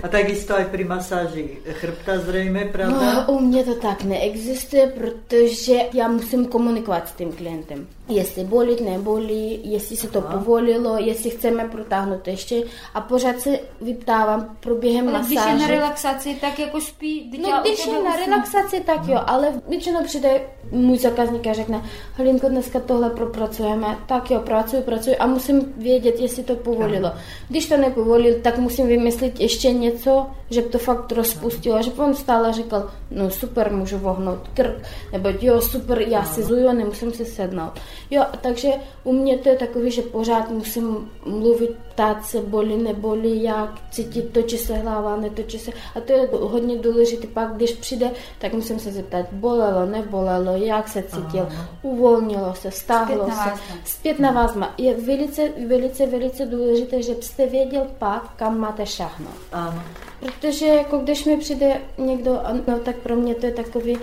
A takisto aj pri masáži chrbta zrejme, pravda? No, u mě to tak neexistuje, protože já musím komunikovat s tím klientem. Jestli bolí, nebolí, jestli se to povolilo, jestli chceme protáhnout ještě a pořád se vyptávám proběhem Ale když je masáže. na relaxaci, tak jako spí. No, když je na relaxaci, tak jo, ale většinou přijde můj zákazník a řekne, Halinko, dneska tohle propracujeme, tak jo, pracuji, pracuji a musím vědět, jestli to povolilo. Když to nepovolil, tak musím vymyslet ještě něco, že to fakt rozpustilo, že by on stál a říkal, no super, můžu vohnout krk, nebo jo, super, já si zuju, nemusím si sednout. Jo, takže u mě to je takový, že pořád musím mluvit, ptát se, bolí, nebolí, jak, cítit, točí se hlava, netočí se. A to je hodně důležité. Pak, když přijde, tak musím se zeptat, bolelo, nebolelo, jak se cítil, uvolnilo se, stáhlo Zpětná se. Zpětná vazba. Je velice, velice, velice důležité, že byste věděl pak, kam máte šáhnout. Áno. Protože jako když mi přijde někdo, no tak pro mě to je takový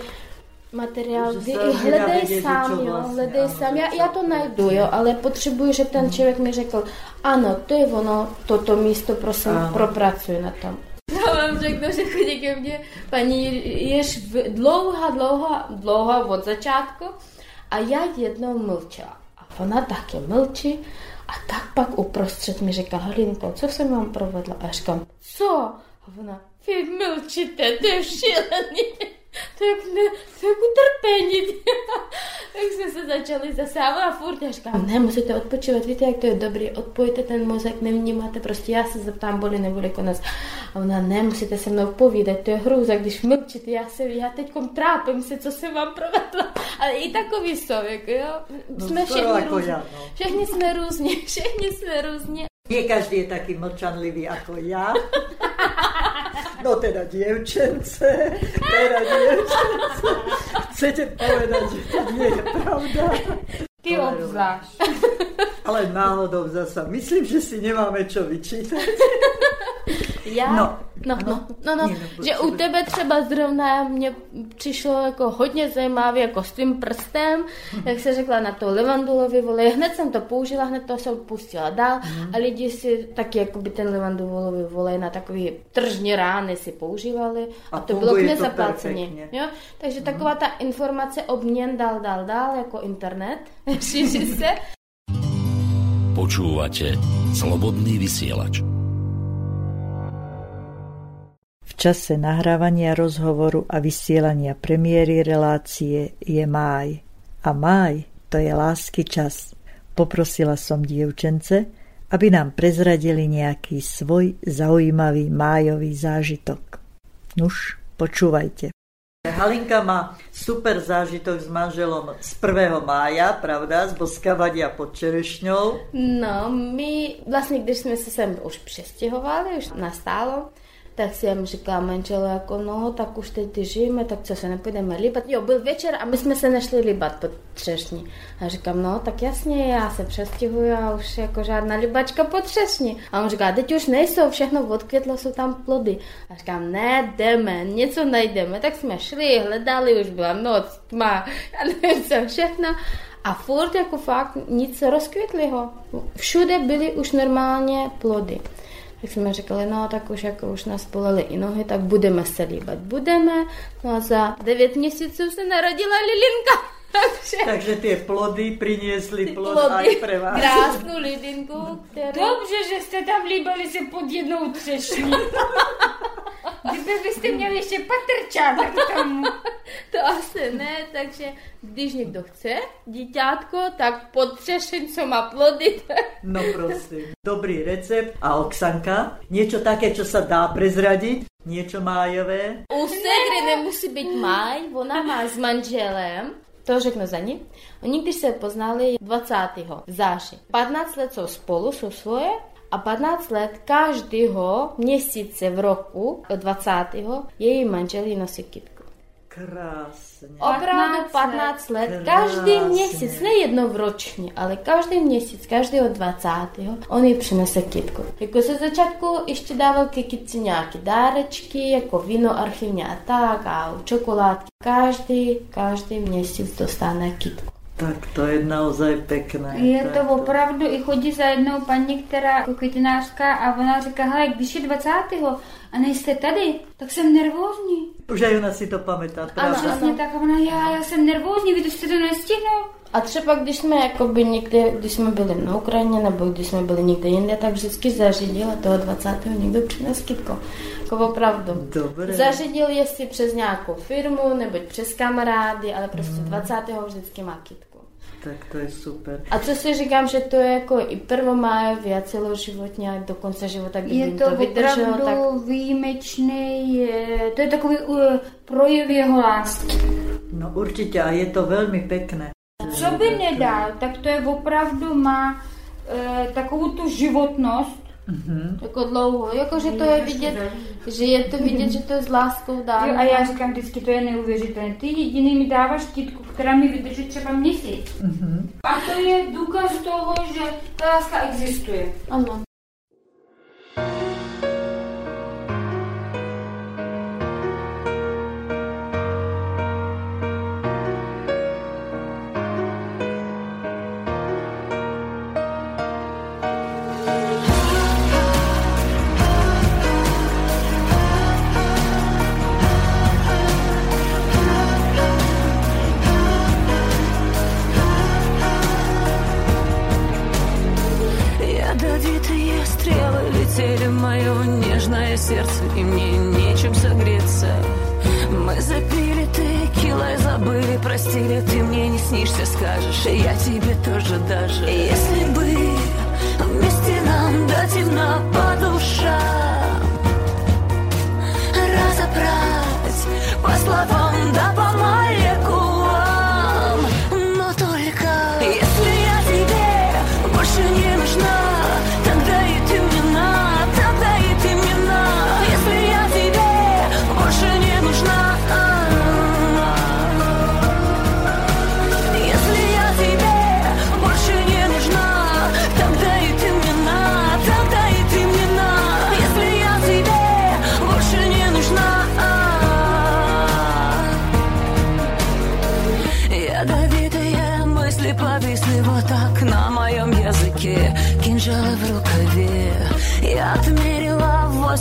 materiál, Že kdy i hledej vědět, sám, jo, vlastně, hledej ano, sám. Já, já to najdu, jo, ale potřebuji, že ten člověk mi řekl, ano, to je ono, toto místo, prosím, Ano. propracuj na tom. Já vám řeknu, že chodí ke mně paní jež dlouhá, dlouhá, dlouhá od začátku a já jednou mlčela. A ona taky mlčí a tak pak uprostřed mi říká, Halinko, co jsem vám provedla? A já říkám, co? A ona, vy mlčíte, to je šílený. Tak ne, tak utrpení. tak jsme se začali zase a ona furt a říkám, ne, musíte odpočívat, víte, jak to je dobrý, odpojte ten mozek, nevnímáte, prostě já se zeptám, bolí, nebolí konec. A ona, ne, musíte se mnou povídat, to je hrůza, když mlčíte, já se, já teď trápím se, co jsem vám provedla. Ale i takový jsou, jako jo, No, jsme skoro všichni ako různí. ja, no. Všichni jsme různí, všichni jsme různí. Nie každý je taký mlčanlivý ako ja. No teda dievčence, teda dievčence. Chcete povedať, že to nie je pravda? Ty obzvlášť. Ale náhodou zasa. Myslím, že si nemáme čo vyčítať. Já? No, No, no, no, no, no, že u tebe třeba zrovna mě přišlo jako hodně zajímavé jako s tím prstem, jak se řekla na to levandulový volej. Hned jsem to použila, hned to jsem pustila dál a lidi si taky jako by ten levandulový volej na takový tržní rány si používali a, A to bylo k nezaplacení. Jo? Takže taková ta informace obměn dál, dál, dál, jako internet, šíří se. Počúvate Slobodný vysielač. Čase nahrávania rozhovoru a vysielania premiéry relácie je máj. A máj to je lásky čas. Poprosila som dievčence, aby nám prezradili nejaký svoj zaujímavý májový zážitok. Nuž, počúvajte. Halinka má super zážitok s manželom z 1. mája, pravda, z boskavania pod Čerešňou. No, my vlastně, když jsme se sem už přestěhovali, už nastálo, tak jsem říkala manželu, jako no, tak už teď žijeme, tak co se nepůjdeme líbat. Jo, byl večer a my jsme se nešli líbat pod třešní. A říkám, no, tak jasně, já se přestěhuju a už jako žádná líbačka pod třešní. A on říká, teď už nejsou, všechno odkvětlo, jsou tam plody. A říkám, ne, jdeme, něco najdeme. Tak jsme šli, hledali, už byla noc, tma, já nevím co, všechno. A furt jako fakt nic rozkvětlého. Všude byly už normálně plody. Tak jsme říkali, no tak už jako už nás bolely i nohy, tak budeme se líbat. Budeme. No a za devět měsíců se narodila Lilinka. Takže Takže ty plody priniesli plod plody, aj pre vás. krásnou Lilinku, kterou... Dobře, že jste tam líbali se pod jednou třešní. Kdyby byste měli ještě patrčátek k tomu. To asi ne, takže když někdo chce díťátko, tak pod třešeň, co má plody, No prosím, dobrý recept. A Oksanka, niečo také, čo sa dá prezradiť? Niečo májové? U Segry nemusí být máj, ona má s manželem, to řeknu za ní. Oni, když se poznali 20. září, 15 let jsou spolu, jsou svoje, a 15 let každého měsíce v roku, 20. její manžel jí nosí kytku. Krásne. Opravdu 15 let, každý Krásně. měsíc, ne jednou v ročně, ale každý měsíc, každého 20. on jí přinese kytku. Jako ze začátku ještě dával ke kytce nějaké dárečky, jako víno archivně a tak, a čokoládky. Každý, každý měsíc dostane kytku. Tak to je naozaj pekné. Je Tak to opravdu, i chodí za jednou paní, která jako květinářka a ona říká, hele, když je 20. a nejste tady, tak jsem nervózní. Už aj ona si to pamätá, A přesně tak, a ona, já, já jsem nervózní, vy to jste to nestihnou. A třeba když jsme jakoby někde, když jsme byli na Ukrajině nebo když jsme byli někde jinde, tak vždycky zařídil a toho 20. někdo přines kytko. Jako opravdu. Dobré. Zařídil jestli přes nějakou firmu nebo přes kamarády, ale prostě 20. vždycky má kytku. Tak to je super. A co si říkám, že to je jako i prvomájově a celoživotně a do konce života, kdyby Je to to vydrželo, opravdu tak výjimečný, je, to je takový uh, projev jeho lásky. No určite a je to veľmi pekné. Co by nedal, tak to je opravdu má e, takovou tu životnost. Jako dlouho. Jakože to je vidět, že je to vidět, že to je s láskou dáno. Jo, a já říkám vždycky, to je neuvěřitelné. Ty jediný mi dáváš kytku, která mi vydrží třeba měsíc. A to je důkaz toho, že ta láska existuje. Ano. Нежное сердце И мне нечем согреться. Мы запили текилой, забыли, простили Ты мне не снишься, скажешь, и я тебе тоже даже. Если бы вместе нам до темна по душам Разобрать по словам,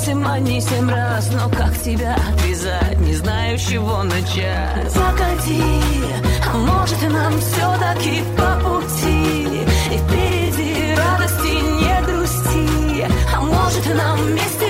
восемь, а не семь раз Но как тебя отвязать, не знаю, с чего начать. Погоди, а может и нам все-таки по пути? И впереди радости не грусти. А может и нам вместе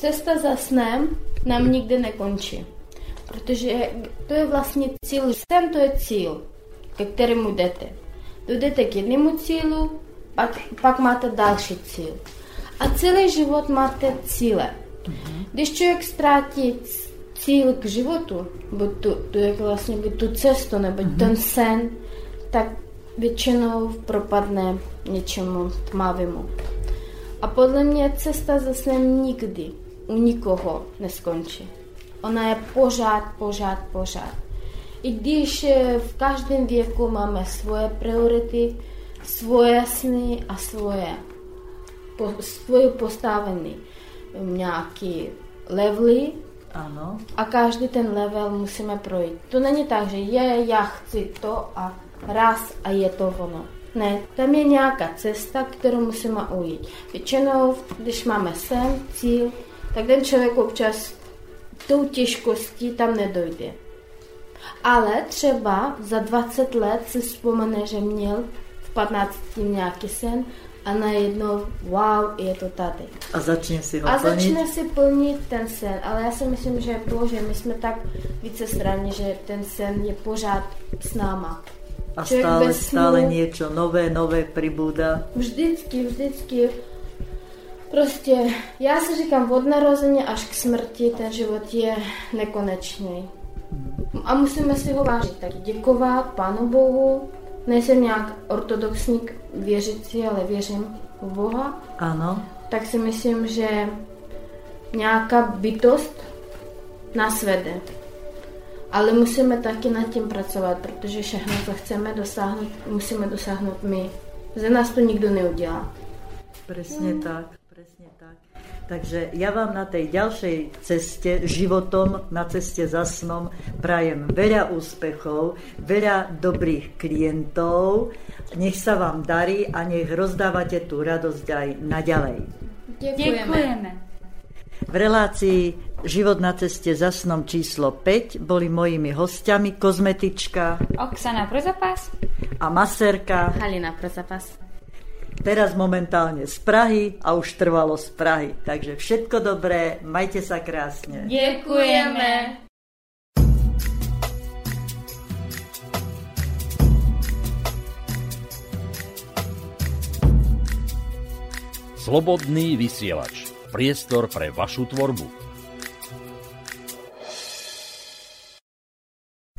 cesta za snem nám nikdy nekončí. Protože to je vlastně cíl. Sen to je cíl, ke kterému jdete. Dojdete k jednému cílu, pak, pak máte další cíl. A celý život máte cíle. Když člověk ztrátí cíl k životu, buď tu, tu, jak vlastně buď tu cestu, nebo ten sen, tak většinou propadne něčemu tmavému. A podle mě cesta za snem nikdy u nikoho neskončí. Ona je pořád, pořád, pořád. I když eh, v každém věku máme svoje priority, svoje sny a svoje, po, svoje postavené nějaké levely Áno. a každý ten level musíme projít. To není tak, že je, já chci to a raz a je to ono. Ne, tam je nějaká cesta, kterou musíme ujít. Většinou, když máme sen, cíl, tak ten člověk občas tou těžkostí tam nedojde. Ale třeba za 20 let si vzpomene, že měl v 15 nějaký sen a najednou, wow, je to tady. A začne si ho A plniť. začne si plnit ten sen, ale já si myslím, že bože, my jsme tak více straně, že ten sen je pořád s náma. A človek stále, snu- stále niečo nové, nové pribúda. Vždycky, vždycky. Prostě, já si říkám, od narození až k smrti ten život je nekonečný. A musíme si ho vážit. Tak děkovat Pánu Bohu. Nejsem nějak ortodoxní věřící, ale věřím v Boha. Áno. tak si myslím, že nějaká bytost nás vede. Ale musíme taky nad tím pracovat, protože všechno, co chceme dosáhnout, musíme dosáhnout my. Za nás to nikdo neudělá. Tak, presne tak. Takže ja vám na tej ďalšej ceste, životom, na ceste za snom, prajem veľa úspechov, veľa dobrých klientov, nech sa vám darí a nech rozdávate tú radosť aj naďalej. Děkujeme. V relácii Život na ceste za snom číslo 5 boli mojimi hostiami kozmetička Oksana pro zapas. a maserka, Halina pro zapas. Teraz momentálne z Prahy a už trvalo z Prahy. Takže všetko dobré, majte sa krásne. Děkujeme. Slobodný vysielač. Priestor pre vašu tvorbu.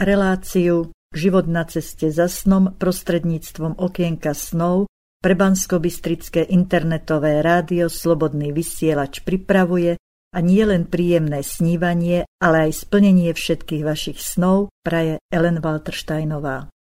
Reláciu Život na ceste za snom prostredníctvom okienka snov pre Bansko-Bystrické internetové rádio Slobodný vysielač pripravuje a nie len príjemné snívanie, ale aj splnenie všetkých vašich snov praje Ellen Waltersteinová.